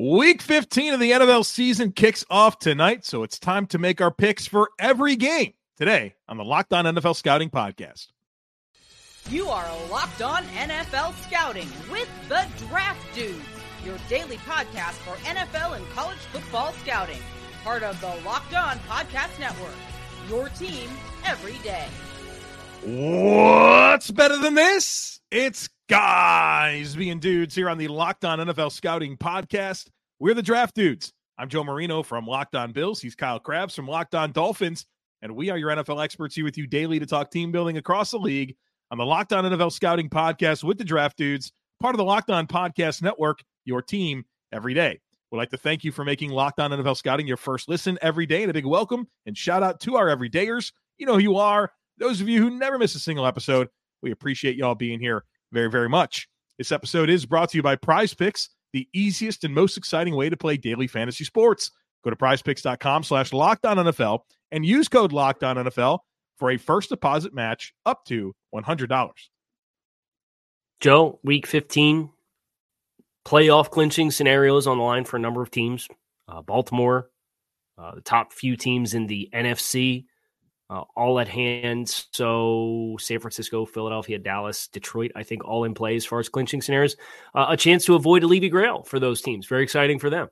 Week 15 of the NFL season kicks off tonight, so it's time to make our picks for every game today on the Locked On NFL Scouting Podcast. You are Locked On NFL Scouting with the Draft Dudes, your daily podcast for NFL and college football scouting. Part of the Locked On Podcast Network, your team every day. What's better than this? It's guys being dudes here on the Locked On NFL Scouting Podcast. We're the Draft Dudes. I'm Joe Marino from Locked On Bills. He's Kyle Crabbs from Locked On Dolphins. And we are your NFL experts here with you daily to talk team building across the league on the Locked On NFL Scouting Podcast with the Draft Dudes, part of the Locked On Podcast Network, your team every day. We'd like to thank you for making Locked On NFL Scouting your first listen every day. And a big welcome and shout out to our everydayers. You know who you are. Those of you who never miss a single episode, we appreciate y'all being here very, very much. This episode is brought to you by Prize Picks, the easiest and most exciting way to play daily fantasy sports. Go to prizepicks.com slash NFL and use code NFL for a first deposit match up to $100. Joe, week 15, playoff clinching scenarios on the line for a number of teams. Uh, Baltimore, uh, the top few teams in the NFC, uh, all at hand. So San Francisco, Philadelphia, Dallas, Detroit, I think all in play as far as clinching scenarios. Uh, a chance to avoid a Levy Grail for those teams. Very exciting for them.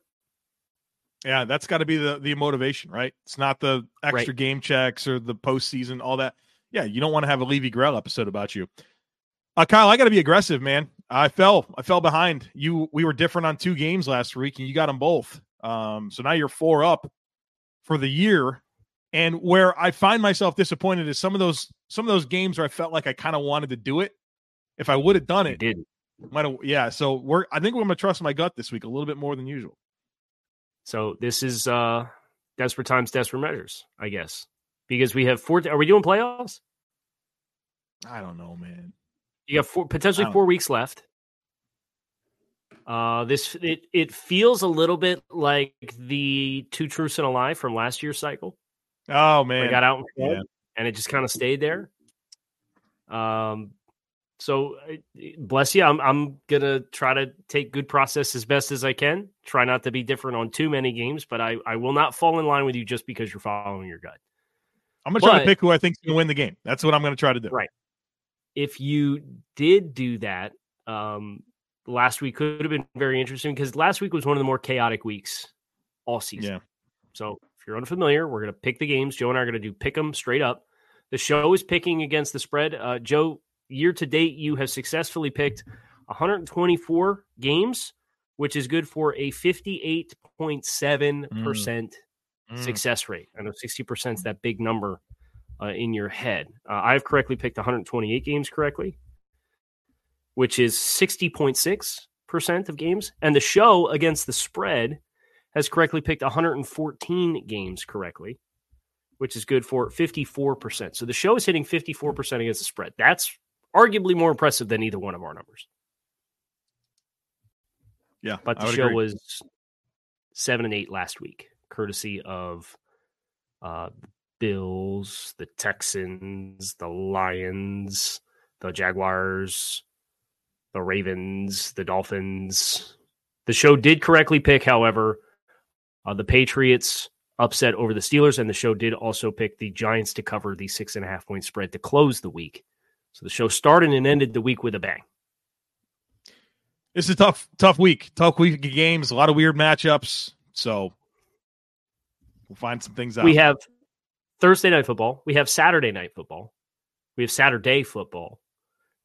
Yeah, that's got to be the the motivation, right? It's not the extra right. game checks or the postseason, all that. Yeah, you don't want to have a Levy Grail episode about you. Uh, Kyle, I got to be aggressive, man. I fell, I fell behind. You, we were different on two games last week, and you got them both. Um, so now you're four up for the year. And where I find myself disappointed is some of those some of those games where I felt like I kind of wanted to do it. If I would have done it, did might have yeah. So we're I think we're gonna trust my gut this week a little bit more than usual. So this is uh desperate times, desperate measures, I guess. Because we have four are we doing playoffs? I don't know, man. You got four potentially four weeks left. Uh, this it it feels a little bit like the two truths and a lie from last year's cycle. Oh man, I got out yeah. and it just kind of stayed there. Um, so bless you. I'm I'm gonna try to take good process as best as I can. Try not to be different on too many games, but I I will not fall in line with you just because you're following your gut. I'm gonna try to pick who I think's gonna win the game. That's what I'm gonna try to do. Right. If you did do that, um, last week could have been very interesting because last week was one of the more chaotic weeks all season. Yeah. So you're unfamiliar, we're going to pick the games. Joe and I are going to do pick them straight up. The show is picking against the spread. Uh, Joe, year to date, you have successfully picked 124 games, which is good for a 58.7% mm. mm. success rate. I know 60% is that big number uh, in your head. Uh, I've correctly picked 128 games correctly, which is 60.6% of games. And the show against the spread has correctly picked 114 games correctly, which is good for 54%. So the show is hitting 54% against the spread. That's arguably more impressive than either one of our numbers. Yeah. But the show agree. was seven and eight last week, courtesy of uh, Bills, the Texans, the Lions, the Jaguars, the Ravens, the Dolphins. The show did correctly pick, however, uh, the Patriots upset over the Steelers, and the show did also pick the Giants to cover the six and a half point spread to close the week. So the show started and ended the week with a bang. It's a tough, tough week. Tough week of games. A lot of weird matchups. So we'll find some things out. We have Thursday night football. We have Saturday night football. We have Saturday football.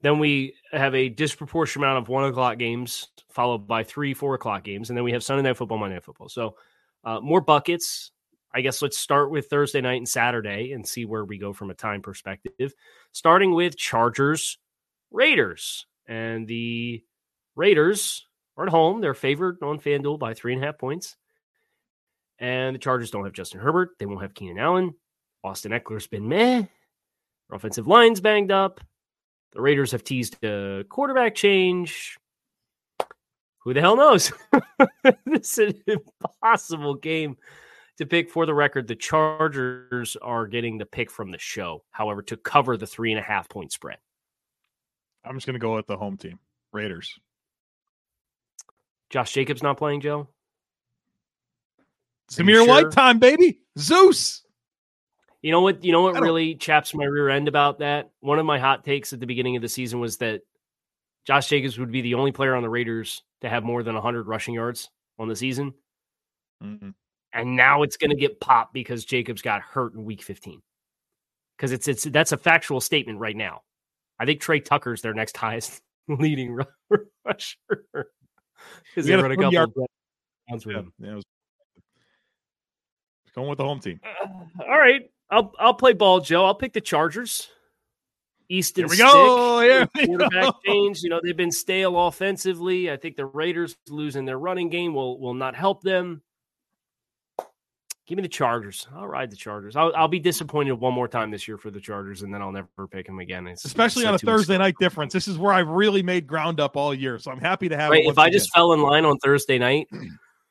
Then we have a disproportionate amount of one o'clock games, followed by three, four o'clock games, and then we have Sunday night football, Monday night football. So uh, more buckets. I guess let's start with Thursday night and Saturday and see where we go from a time perspective. Starting with Chargers Raiders. And the Raiders are at home. They're favored on FanDuel by three and a half points. And the Chargers don't have Justin Herbert. They won't have Keenan Allen. Austin Ekeler's been meh. Their offensive line's banged up. The Raiders have teased a quarterback change. Who the hell knows? this is an impossible game to pick. For the record, the Chargers are getting the pick from the show, however, to cover the three and a half point spread. I'm just going to go with the home team, Raiders. Josh Jacobs not playing, Joe? Zamir sure? White time, baby. Zeus. You know what? You know what really chaps my rear end about that? One of my hot takes at the beginning of the season was that Josh Jacobs would be the only player on the Raiders to have more than 100 rushing yards on the season. Mm-hmm. And now it's going to get popped because Jacobs got hurt in week 15. Because it's it's that's a factual statement right now. I think Tre Tucker's their next highest leading rusher. Because they run a couple yard- with yeah, Yeah, was- going with the home team. Uh, all right. I'll I'll play ball, Joe. I'll pick the Chargers. Easton Here we go. Here we quarterback go. change. You know, they've been stale offensively. I think the Raiders losing their running game will will not help them. Give me the Chargers. I'll ride the Chargers. I'll, I'll be disappointed one more time this year for the Chargers, and then I'll never pick them again. It's, Especially on a Thursday night difference. This is where I've really made ground up all year, so I'm happy to have. Right, if I just fell in line on Thursday night,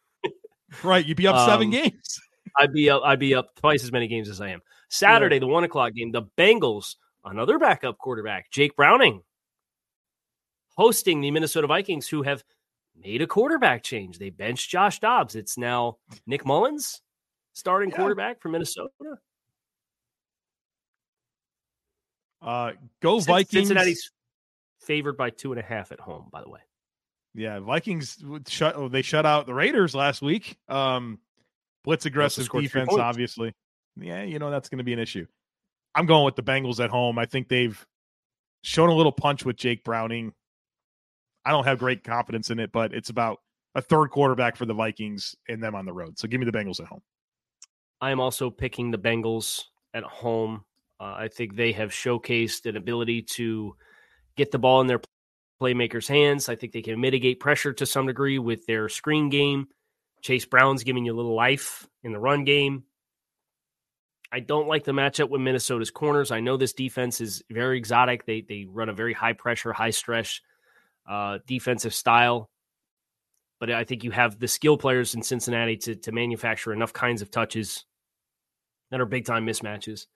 right, you'd be up seven um, games. I'd be up. I'd be up twice as many games as I am. Saturday, the one o'clock game, the Bengals, another backup quarterback, Jake Browning, hosting the Minnesota Vikings, who have made a quarterback change. They benched Josh Dobbs. It's now Nick Mullens, starting yeah. quarterback for Minnesota. Uh, go Vikings. Cincinnati's favored by two and a half at home, by the way. Yeah, Vikings shut. Oh, they shut out the Raiders last week. Um, blitz aggressive defense, obviously yeah, you know that's going to be an issue. I'm going with the Bengals at home. I think they've shown a little punch with Jake Browning. I don't have great confidence in it, but it's about a third quarterback for the Vikings and them on the road. So give me the Bengals at home. I am also picking the Bengals at home. Uh, I think they have showcased an ability to get the ball in their playmakers' hands. I think they can mitigate pressure to some degree with their screen game. Chase Brown's giving you a little life in the run game. I don't like the matchup with Minnesota's corners. I know this defense is very exotic. They they run a very high pressure, high stress uh, defensive style. But I think you have the skill players in Cincinnati to to manufacture enough kinds of touches that are big time mismatches.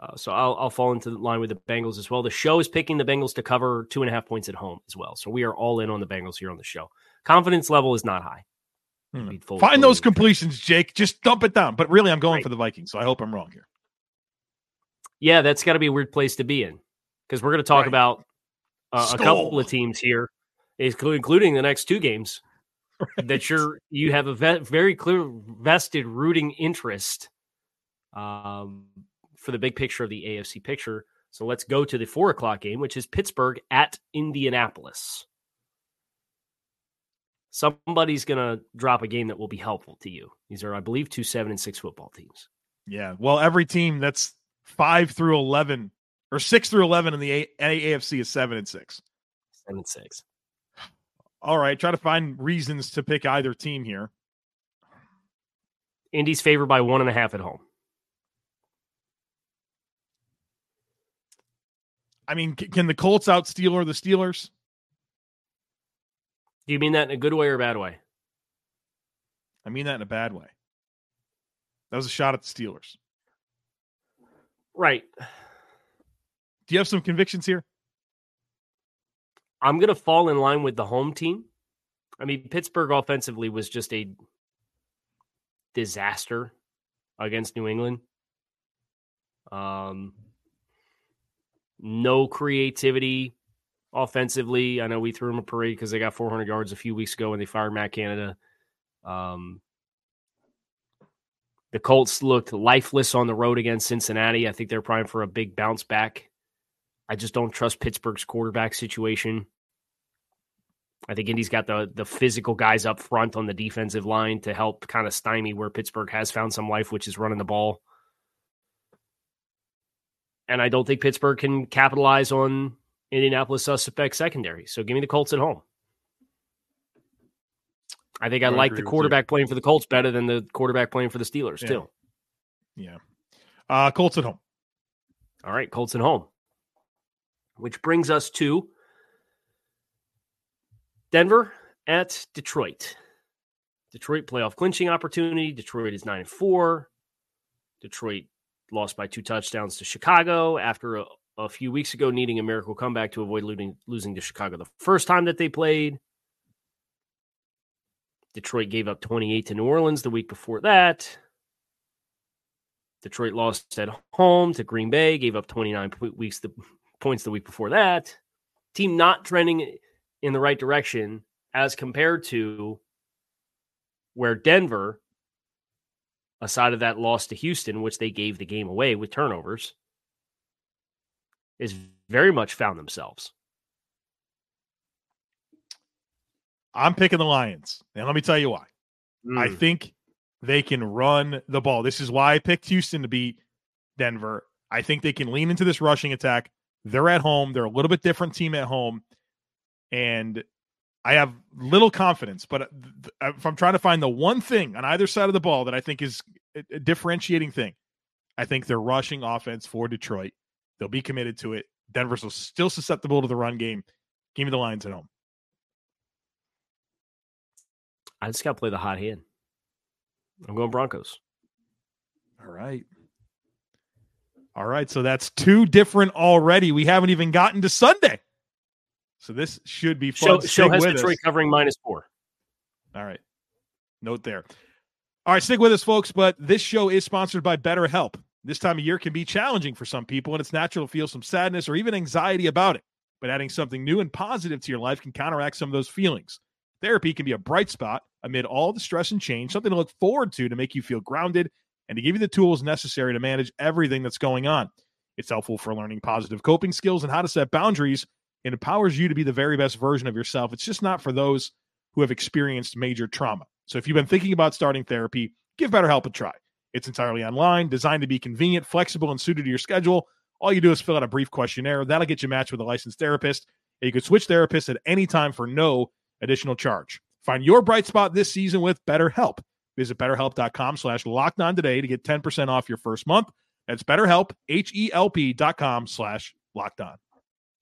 Uh, so I'll, I'll fall into line with the Bengals as well. The show is picking the Bengals to cover two and a half points at home as well. So we are all in on the Bengals here on the show. Confidence level is not high. Hmm. Find those completions, Jake. Just dump it down. But really, I'm going right. for the Vikings, so I hope I'm wrong here. Yeah, that's got to be a weird place to be in because we're going to talk right. about uh, a couple of teams here, including the next two games right. that you're you have a ve- very clear vested rooting interest um, for the big picture of the AFC picture. So let's go to the four o'clock game, which is Pittsburgh at Indianapolis somebody's going to drop a game that will be helpful to you. These are, I believe, two seven and six football teams. Yeah. Well, every team that's five through 11 or six through 11 in the a- AFC is seven and six. Seven and six. All right. Try to find reasons to pick either team here. Indy's favored by one and a half at home. I mean, can the Colts out or the Steelers? Do you mean that in a good way or a bad way? I mean that in a bad way. That was a shot at the Steelers. Right. Do you have some convictions here? I'm going to fall in line with the home team. I mean, Pittsburgh offensively was just a disaster against New England. Um, no creativity, offensively. I know we threw them a parade because they got 400 yards a few weeks ago when they fired Matt Canada. Um, the Colts looked lifeless on the road against Cincinnati. I think they're primed for a big bounce back. I just don't trust Pittsburgh's quarterback situation. I think Indy's got the the physical guys up front on the defensive line to help kind of stymie where Pittsburgh has found some life, which is running the ball. And I don't think Pittsburgh can capitalize on Indianapolis suspect secondary. So give me the Colts at home. I think I, I like the quarterback playing for the Colts better than the quarterback playing for the Steelers, yeah. too. Yeah. Uh, Colts at home. All right, Colts at home. Which brings us to Denver at Detroit. Detroit playoff clinching opportunity. Detroit is 9 and 4. Detroit lost by two touchdowns to Chicago after a, a few weeks ago needing a miracle comeback to avoid losing, losing to Chicago the first time that they played. Detroit gave up 28 to New Orleans the week before that. Detroit lost at home to Green Bay, gave up 29 weeks the points the week before that. Team not trending in the right direction as compared to where Denver, aside of that loss to Houston, which they gave the game away with turnovers, is very much found themselves. I'm picking the Lions. And let me tell you why. Mm. I think they can run the ball. This is why I picked Houston to beat Denver. I think they can lean into this rushing attack. They're at home. They're a little bit different team at home. And I have little confidence, but uh, if I'm trying to find the one thing on either side of the ball that I think is a differentiating thing, I think they're rushing offense for Detroit. They'll be committed to it. Denver's still susceptible to the run game. Give me the Lions at home. I just got to play the hot hand. I'm going Broncos. All right. All right. So that's two different already. We haven't even gotten to Sunday. So this should be fun. Show, show has Detroit us. covering minus four. All right. Note there. All right, stick with us, folks. But this show is sponsored by BetterHelp. This time of year can be challenging for some people, and it's natural to feel some sadness or even anxiety about it. But adding something new and positive to your life can counteract some of those feelings. Therapy can be a bright spot amid all the stress and change, something to look forward to to make you feel grounded and to give you the tools necessary to manage everything that's going on. It's helpful for learning positive coping skills and how to set boundaries. It empowers you to be the very best version of yourself. It's just not for those who have experienced major trauma. So if you've been thinking about starting therapy, give BetterHelp a try. It's entirely online, designed to be convenient, flexible, and suited to your schedule. All you do is fill out a brief questionnaire. That'll get you matched with a licensed therapist. And you can switch therapists at any time for no additional charge. Find your bright spot this season with BetterHelp. Visit betterhelp.com slash locked on today to get 10% off your first month. That's betterhelp, H-E-L-P dot com slash locked on.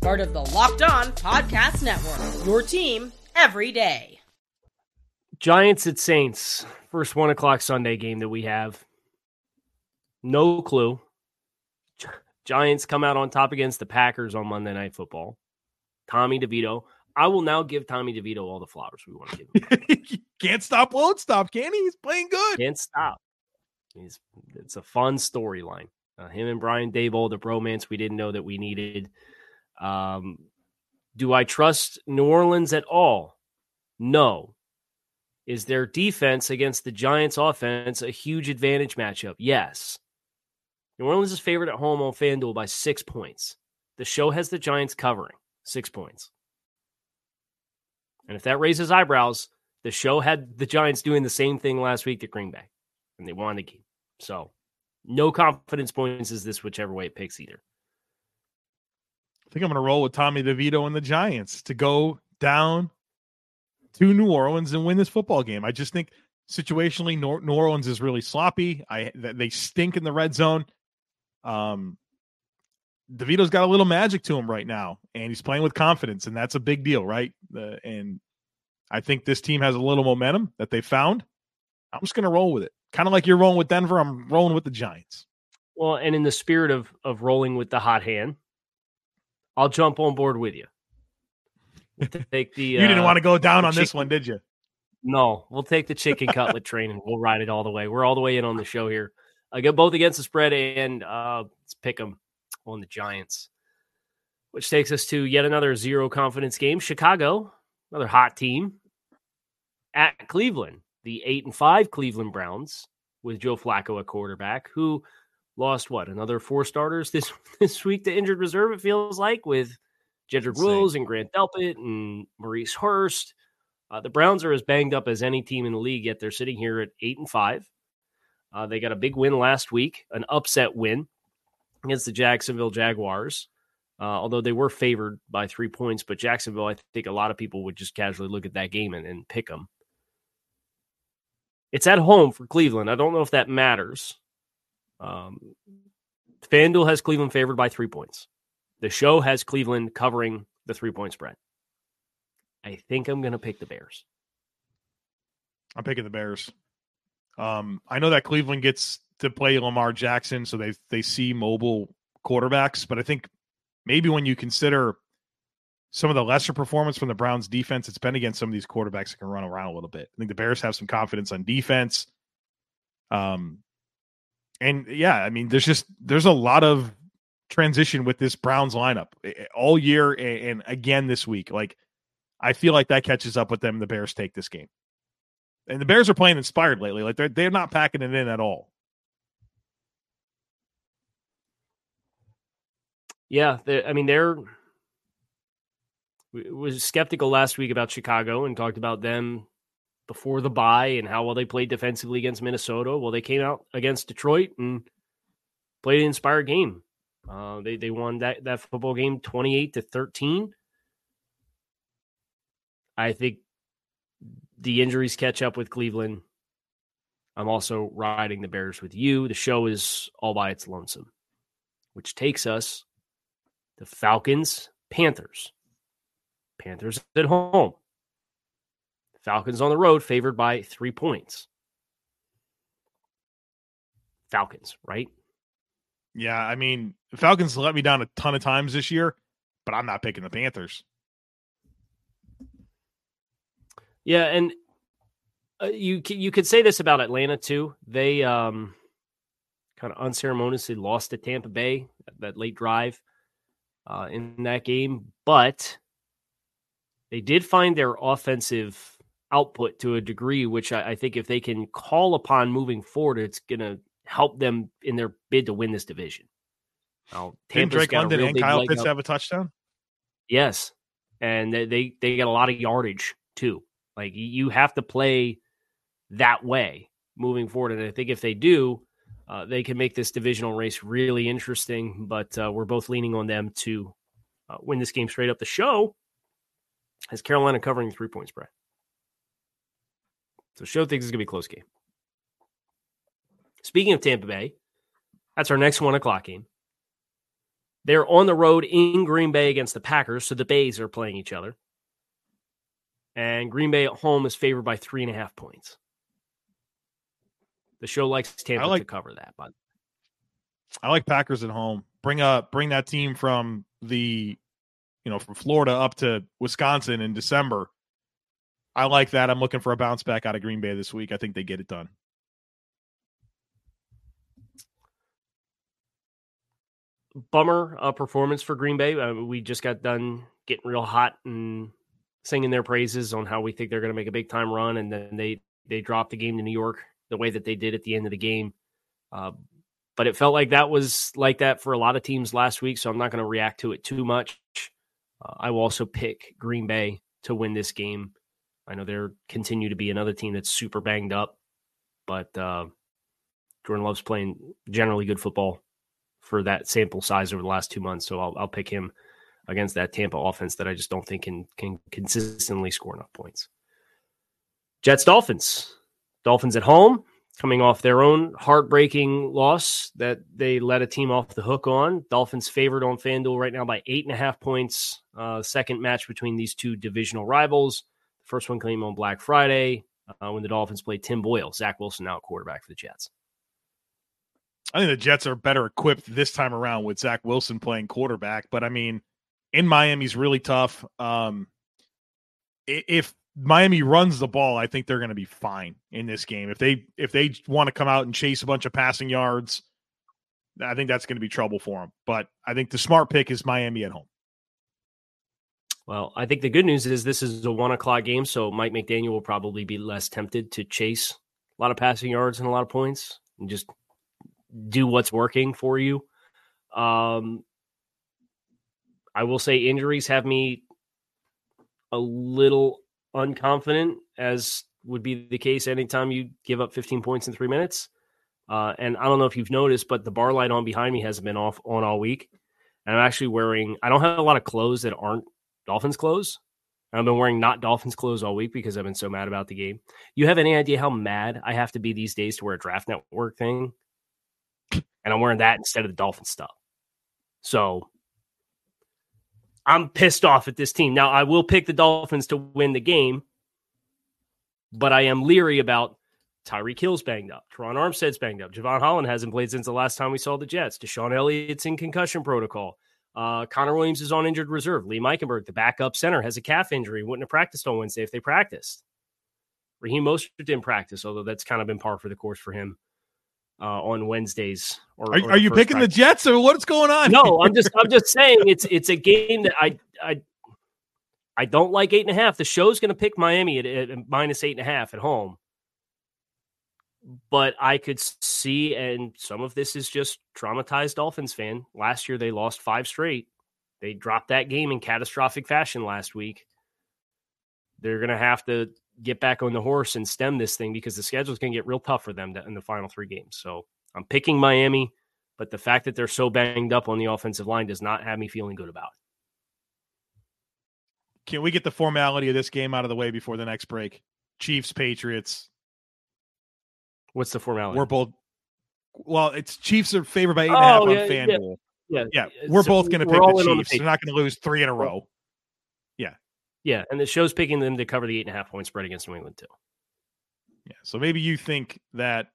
part of the Locked On Podcast Network. Your team every day. Giants at Saints, first one o'clock Sunday game that we have. No clue. Giants come out on top against the Packers on Monday Night Football. Tommy DeVito I will now give Tommy DeVito all the flowers we want to give him. Can't stop, won't stop, can he? He's playing good. Can't stop. He's it's a fun storyline. Uh, him and Brian Daboll, the bromance we didn't know that we needed. Um, do I trust New Orleans at all? No. Is their defense against the Giants' offense a huge advantage matchup? Yes. New Orleans is favored at home on FanDuel by six points. The show has the Giants covering six points. And if that raises eyebrows, the show had the Giants doing the same thing last week to Green Bay, and they won the game. So, no confidence points is this whichever way it picks either. I think I'm going to roll with Tommy DeVito and the Giants to go down to New Orleans and win this football game. I just think situationally, New Orleans is really sloppy. I they stink in the red zone. Um, DeVito's got a little magic to him right now, and he's playing with confidence, and that's a big deal, right? Uh, and I think this team has a little momentum that they found. I'm just going to roll with it, kind of like you're rolling with Denver. I'm rolling with the Giants. Well, and in the spirit of of rolling with the hot hand, I'll jump on board with you. take the. you didn't uh, want to go down on chicken. this one, did you? No, we'll take the chicken cutlet train and we'll ride it all the way. We're all the way in on the show here. I get both against the spread and uh, let's pick them on the Giants. Which takes us to yet another zero confidence game. Chicago, another hot team, at Cleveland. the eight and five Cleveland Browns with Joe Flacco at quarterback, who lost what another four starters this this week to injured reserve. It feels like with Jedrick Wills and Grant Delpit and Maurice Hurst. Uh, the Browns are as banged up as any team in the league, yet they're sitting here at eight and five. Uh, they got a big win last week, an upset win against the Jacksonville Jaguars. Uh, although they were favored by three points, but Jacksonville, I think a lot of people would just casually look at that game and, and pick them. It's at home for Cleveland. I don't know if that matters. Um, FanDuel has Cleveland favored by three points. The show has Cleveland covering the three point spread. I think I'm going to pick the Bears. I'm picking the Bears. Um, I know that Cleveland gets to play Lamar Jackson, so they they see mobile quarterbacks, but I think maybe when you consider some of the lesser performance from the Browns defense, it's been against some of these quarterbacks that can run around a little bit. I think the Bears have some confidence on defense. Um, and yeah, I mean, there's just there's a lot of transition with this Browns lineup eh, eh, all year and again this week. Like, I feel like that catches up with them. The Bears take this game, and the Bears are playing inspired lately. Like they're they're not packing it in at all. Yeah, I mean they're We was skeptical last week about Chicago and talked about them before the bye and how well they played defensively against Minnesota. Well, they came out against Detroit and played an inspired game. Uh, they they won that that football game twenty eight to thirteen. I think the injuries catch up with Cleveland. I'm also riding the Bears with you. The show is all by its lonesome, which takes us to Falcons Panthers. Panthers at home. Falcons on the road, favored by three points. Falcons, right? Yeah, I mean, Falcons let me down a ton of times this year, but I'm not picking the Panthers. Yeah, and uh, you you could say this about Atlanta too. They um, kind of unceremoniously lost to Tampa Bay that late drive uh, in that game, but they did find their offensive output to a degree, which I, I think if they can call upon moving forward, it's going to help them in their bid to win this division. Now, Didn't Drake London and Kyle Pitts up. have a touchdown? Yes, and they, they get a lot of yardage too. Like you have to play that way moving forward, and I think if they do, uh, they can make this divisional race really interesting. But uh, we're both leaning on them to uh, win this game straight up. The show has Carolina covering three points, spread. So show thinks it's gonna be a close game. Speaking of Tampa Bay, that's our next one o'clock game. They're on the road in Green Bay against the Packers, so the Bays are playing each other. And Green Bay at home is favored by three and a half points. The show likes Tampa like, to cover that, but I like Packers at home. Bring up bring that team from the you know, from Florida up to Wisconsin in December. I like that. I'm looking for a bounce back out of Green Bay this week. I think they get it done. Bummer uh, performance for Green Bay. Uh, we just got done getting real hot and singing their praises on how we think they're going to make a big time run, and then they they dropped the game to New York the way that they did at the end of the game. Uh, but it felt like that was like that for a lot of teams last week, so I'm not going to react to it too much. Uh, I will also pick Green Bay to win this game. I know they're continue to be another team that's super banged up, but uh, Jordan Love's playing generally good football for that sample size over the last two months. So I'll, I'll pick him against that Tampa offense that I just don't think can can consistently score enough points. Jets Dolphins. Dolphins at home coming off their own heartbreaking loss that they let a team off the hook on. Dolphins favored on FanDuel right now by eight and a half points. Uh, second match between these two divisional rivals. First one came on Black Friday uh, when the Dolphins played Tim Boyle, Zach Wilson now quarterback for the Jets. I think the Jets are better equipped this time around with Zach Wilson playing quarterback. But I mean, in Miami's really tough. Um, if Miami runs the ball, I think they're going to be fine in this game. If they if they want to come out and chase a bunch of passing yards, I think that's going to be trouble for them. But I think the smart pick is Miami at home. Well, I think the good news is this is a one o'clock game, so Mike McDaniel will probably be less tempted to chase a lot of passing yards and a lot of points and just do what's working for you. Um, I will say injuries have me a little unconfident, as would be the case anytime you give up 15 points in three minutes. Uh, and I don't know if you've noticed, but the bar light on behind me hasn't been off on all week. And I'm actually wearing, I don't have a lot of clothes that aren't Dolphins clothes. I've been wearing not Dolphins clothes all week because I've been so mad about the game. You have any idea how mad I have to be these days to wear a draft network thing? And I'm wearing that instead of the Dolphin stuff. So I'm pissed off at this team. Now, I will pick the Dolphins to win the game, but I am leery about Tyreek Hill's banged up. Terron Armstead's banged up. Jevon Holland hasn't played since the last time we saw the Jets. DeShon Elliott's in concussion protocol. Uh, Connor Williams is on injured reserve. Lee Eichenberg, the backup center, has a calf injury. Wouldn't have practiced on Wednesday if they practiced. Raheem Mostert didn't practice, although that's kind of been par for the course for him uh, on Wednesdays. Or, are, or are you picking practice. the Jets or what's going on? No, I'm just I'm just saying it's it's a game that I I I don't like eight and a half. The show's going to pick Miami at, at minus eight and a half at home, but I could see, and some of this is just traumatized Dolphins fan. Last year they lost five straight. They dropped that game in catastrophic fashion last week. They're going to have to get back on the horse and stem this thing because the schedule is going to get real tough for them in the final three games. So I'm picking Miami, but the fact that they're so banged up on the offensive line does not have me feeling good about it. Can we get the formality of this game out of the way before the next break? Chiefs, Patriots. What's the formality? We're both. Well, it's Chiefs are favored by eight and a half oh, yeah, on FanDuel. Yeah, yeah. yeah. we're so both going to pick the Chiefs. The They're not going to lose three in a row. Yeah, yeah, and the show's picking them to cover the eight and a half point spread against New England too. Yeah, so maybe you think that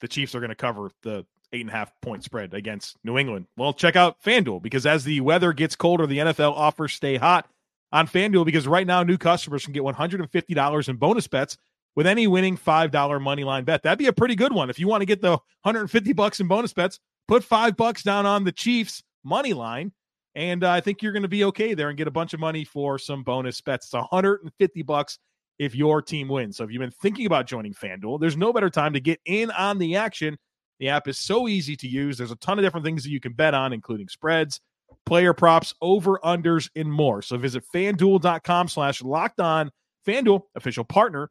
the Chiefs are going to cover the eight and a half point spread against New England. Well, check out FanDuel because as the weather gets colder, the NFL offers stay hot on FanDuel because right now new customers can get $150 in bonus bets with any winning $5 money line bet. That'd be a pretty good one. If you want to get the 150 bucks in bonus bets, put 5 bucks down on the Chiefs money line and uh, I think you're going to be okay there and get a bunch of money for some bonus bets. It's 150 bucks if your team wins. So if you've been thinking about joining FanDuel, there's no better time to get in on the action. The app is so easy to use. There's a ton of different things that you can bet on, including spreads, player props, over unders, and more. So visit fanduel.com slash locked on. FanDuel, official partner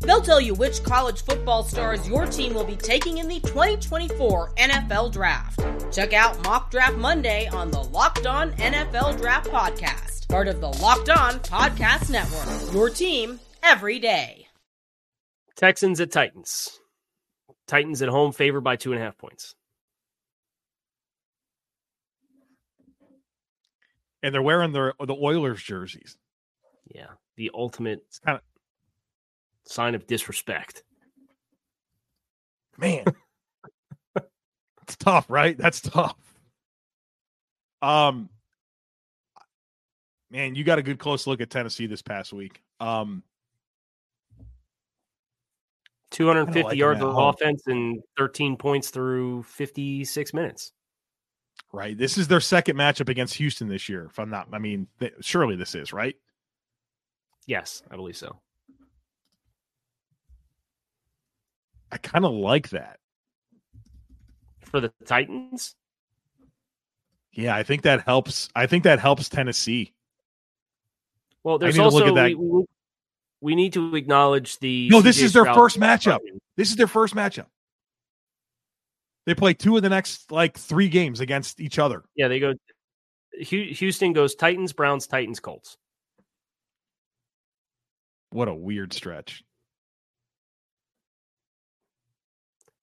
They'll tell you which college football stars your team will be taking in the 2024 NFL Draft. Check out Mock Draft Monday on the Locked On NFL Draft Podcast part of the Locked On Podcast Network. Your team every day. Texans at Titans. Titans at home favored by two and a half points. And they're wearing the the Oilers jerseys. Yeah, the ultimate It's kind of sign of disrespect. Man, it's tough, right? That's tough. Um, man, you got a good close look at Tennessee this past week. Um, 250 like yards of offense and 13 points through 56 minutes. Right. This is their second matchup against Houston this year. If I'm not, I mean, surely this is right. Yes, I believe so. I kind of like that for the Titans. Yeah, I think that helps. I think that helps Tennessee. Well, there's also we, we, we, need to acknowledge the. No, this is their Stroud first matchup. This is their first matchup. They play two of the next like three games against each other. Yeah, they go. Houston goes Titans, Browns, Titans, Colts. What a weird stretch.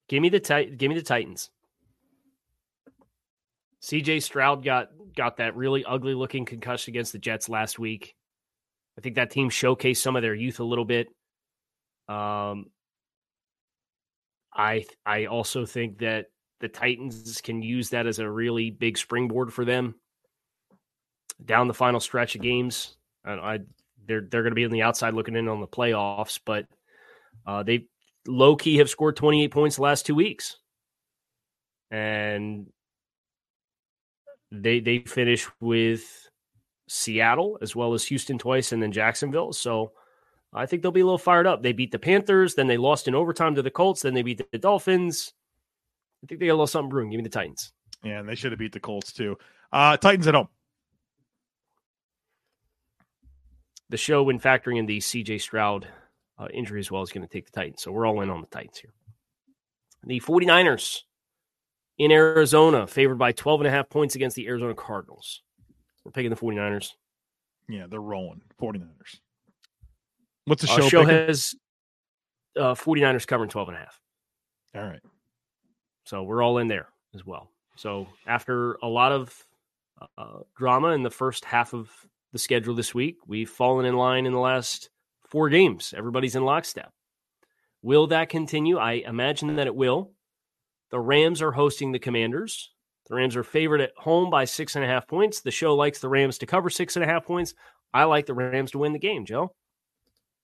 Give me the give me the Titans. CJ Stroud got got that really ugly looking concussion against the Jets last week. I think that team showcased some of their youth a little bit. Um, I I also think that the Titans can use that as a really big springboard for them down the final stretch of games. I, they're they're going to be on the outside looking in on the playoffs, but uh, they low key have scored 28 points the last two weeks, and they they finish with Seattle as well as Houston twice, and then Jacksonville. So I think they'll be a little fired up. They beat the Panthers, then they lost in overtime to the Colts, then they beat the Dolphins. I think they got a little something brewing. Give me the Titans. Yeah, and they should have beat the Colts too. Uh, Titans at home. The show, when factoring in the CJ Stroud uh, injury as well, is going to take the Titans. So we're all in on the Titans here. The 49ers in Arizona, favored by 12 and a half points against the Arizona Cardinals. We're picking the 49ers. Yeah, they're rolling. 49ers. What's the uh, show? show has uh, 49ers covering 12 and a half. All right. So we're all in there as well. So after a lot of uh, drama in the first half of the schedule this week, we've fallen in line in the last four games. Everybody's in lockstep. Will that continue? I imagine that it will. The Rams are hosting the Commanders. The Rams are favored at home by six and a half points. The show likes the Rams to cover six and a half points. I like the Rams to win the game, Joe.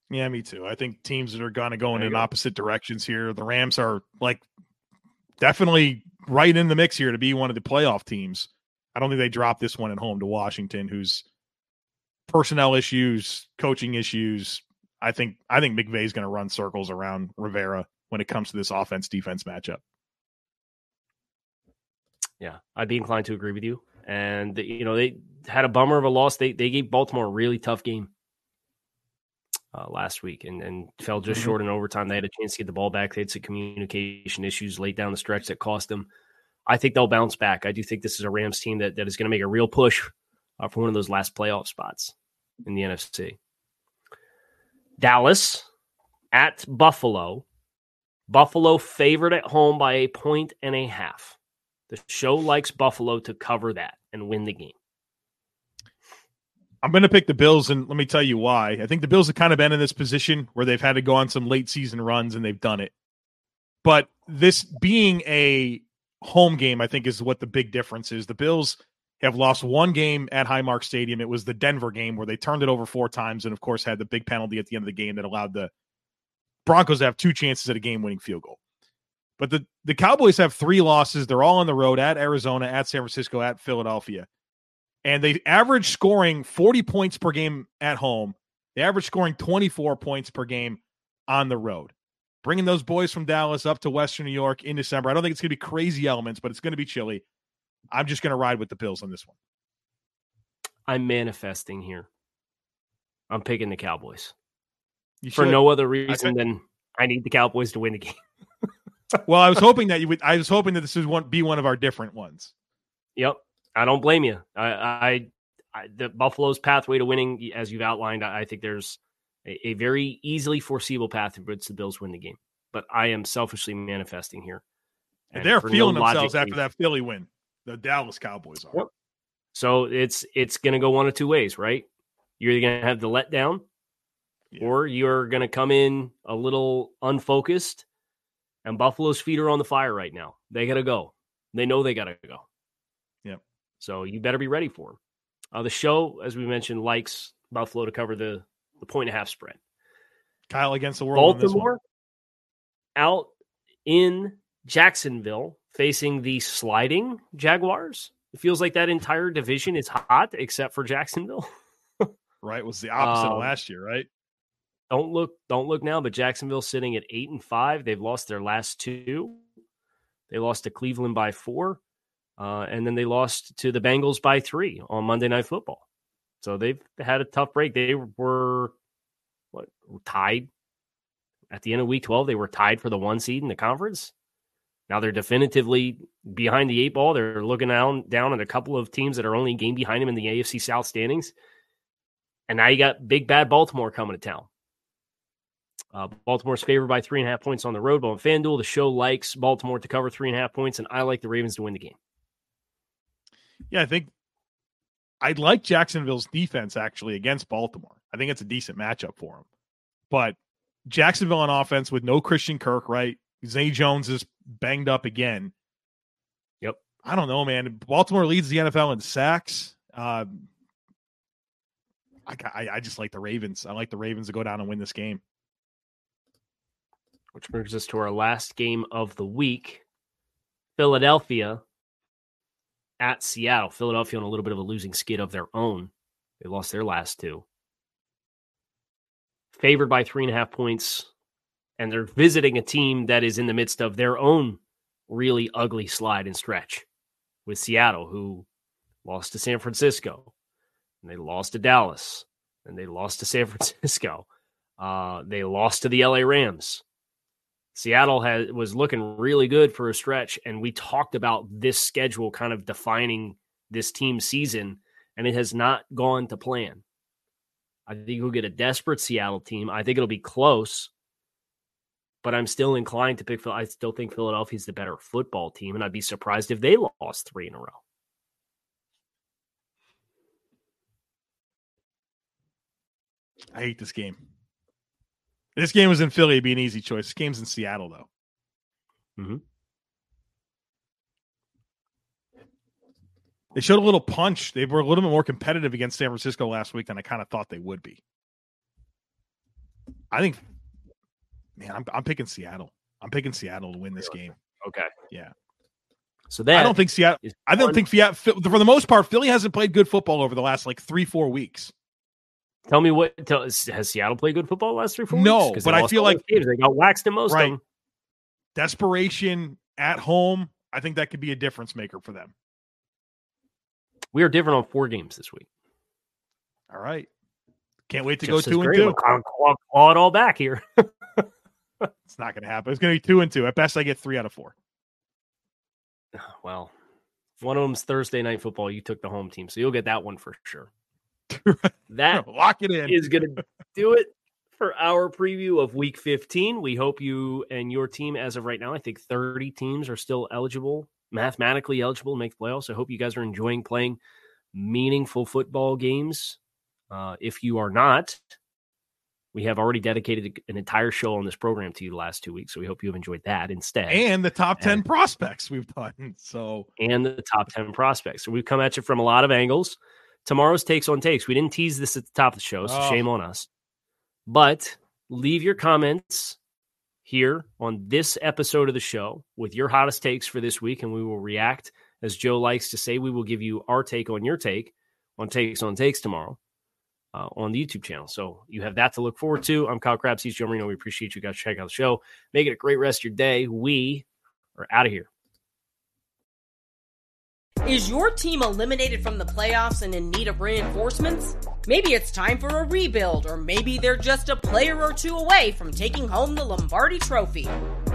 Yeah, me too. I think teams that are going to go in, in opposite directions here. The Rams are like definitely right in the mix here to be one of the playoff teams. I don't think they drop this one at home to Washington, who's personnel issues, coaching issues. I think I think McVay's going to run circles around Rivera when it comes to this offense defense matchup. Yeah, I'd be inclined to agree with you. And you know they had a bummer of a loss. They they gave Baltimore a really tough game uh, last week and, and fell just mm-hmm. short in overtime. They had a chance to get the ball back. They had some communication issues late down the stretch that cost them. I think they'll bounce back. I do think this is a Rams team that, that is going to make a real push uh, for one of those last playoff spots in the NFC. Dallas at Buffalo. Buffalo favored at home by a point and a half. The show likes Buffalo to cover that and win the game. I'm going to pick the Bills, and let me tell you why. I think the Bills have kind of been in this position where they've had to go on some late season runs, and they've done it. But this being a home game, I think, is what the big difference is. The Bills have lost one game at Highmark Stadium. It was the Denver game where they turned it over four times, and of course, had the big penalty at the end of the game that allowed the Broncos to have two chances at a game winning field goal. But the, the Cowboys have three losses. They're all on the road at Arizona, at San Francisco, at Philadelphia and they average scoring 40 points per game at home. They average scoring 24 points per game on the road. Bringing those boys from Dallas up to Western New York in December. I don't think it's going to be crazy elements, but it's going to be chilly. I'm just going to ride with the Bills on this one. I'm manifesting here. I'm picking the Cowboys for no other reason than I need the Cowboys to win the game. well, I was hoping that you would. I was hoping that this would one, be one of our different ones. Yep, I don't blame you. I, I, I, the Buffalo's pathway to winning, as you've outlined, I, I think there's a, a, very easily foreseeable path in which the Bills win the game. But I am selfishly manifesting here. And they're feeling no themselves after that Philly win. The Dallas Cowboys are. Yep. So it's it's going to go one of two ways, right? You're going to have the letdown, yeah. or you're going to come in a little unfocused. And Buffalo's feet are on the fire right now. They got to go. They know they got to go. Yep. So you better be ready for them. Uh, the show, as we mentioned, likes Buffalo to cover the, the point and a half spread. Kyle against the world. Baltimore out in Jacksonville facing the sliding Jaguars. It feels like that entire division is hot except for Jacksonville. right. It was the opposite um, of last year, right? Don't look don't look now, but Jacksonville sitting at eight and five. They've lost their last two. They lost to Cleveland by four. Uh, and then they lost to the Bengals by three on Monday Night Football. So they've had a tough break. They were what tied at the end of Week 12. They were tied for the one seed in the conference. Now they're definitively behind the eight ball. They're looking down down at a couple of teams that are only a game behind them in the AFC South standings. And now you got big bad Baltimore coming to town. Uh, Baltimore's favored by three and a half points on the road. But on FanDuel, the show likes Baltimore to cover three and a half points, and I like the Ravens to win the game. Yeah, I think I'd like Jacksonville's defense actually against Baltimore. I think it's a decent matchup for them. But Jacksonville on offense with no Christian Kirk, right? Zay Jones is banged up again. Yep. I don't know, man. Baltimore leads the NFL in sacks. Uh, I, I, I just like the Ravens. I like the Ravens to go down and win this game. Which brings us to our last game of the week Philadelphia at Seattle. Philadelphia on a little bit of a losing skid of their own. They lost their last two. Favored by three and a half points. And they're visiting a team that is in the midst of their own really ugly slide and stretch with Seattle, who lost to San Francisco, and they lost to Dallas, and they lost to San Francisco. Uh, they lost to the LA Rams. Seattle had was looking really good for a stretch, and we talked about this schedule kind of defining this team season, and it has not gone to plan. I think we'll get a desperate Seattle team. I think it'll be close, but I'm still inclined to pick. I still think Philadelphia's the better football team, and I'd be surprised if they lost three in a row. I hate this game. This game was in Philly, it'd be an easy choice. This game's in Seattle, though. Mm-hmm. They showed a little punch. They were a little bit more competitive against San Francisco last week than I kind of thought they would be. I think, man, I'm, I'm picking Seattle. I'm picking Seattle to win this game. Okay. Yeah. So that I don't think Seattle. I don't think Fiat. For the most part, Philly hasn't played good football over the last like three, four weeks. Tell me what tell, has Seattle played good football last three, four no, weeks? No, but I feel like games. they got waxed in most right. of them. Desperation at home. I think that could be a difference maker for them. We are different on four games this week. All right. Can't wait to Just go two and great. two. Claw, claw it all back here. it's not going to happen. It's going to be two and two. At best, I get three out of four. Well, one of them's Thursday night football. You took the home team, so you'll get that one for sure. that lock it in is going to do it for our preview of Week 15. We hope you and your team, as of right now, I think 30 teams are still eligible, mathematically eligible to make the playoffs. I hope you guys are enjoying playing meaningful football games. Uh, if you are not, we have already dedicated an entire show on this program to you the last two weeks. So we hope you have enjoyed that instead. And the top 10 and, prospects we've done. So, and the top 10 prospects. So we've come at you from a lot of angles. Tomorrow's takes on takes. We didn't tease this at the top of the show, so oh. shame on us. But leave your comments here on this episode of the show with your hottest takes for this week, and we will react. As Joe likes to say, we will give you our take on your take on takes on takes tomorrow uh, on the YouTube channel. So you have that to look forward to. I'm Kyle Crabbs. He's Joe Marino. We appreciate you guys checking out the show. Make it a great rest of your day. We are out of here. Is your team eliminated from the playoffs and in need of reinforcements? Maybe it's time for a rebuild, or maybe they're just a player or two away from taking home the Lombardi Trophy.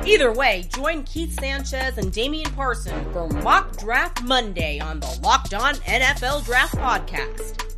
Either way, join Keith Sanchez and Damian Parson for Mock Draft Monday on the Locked On NFL Draft Podcast.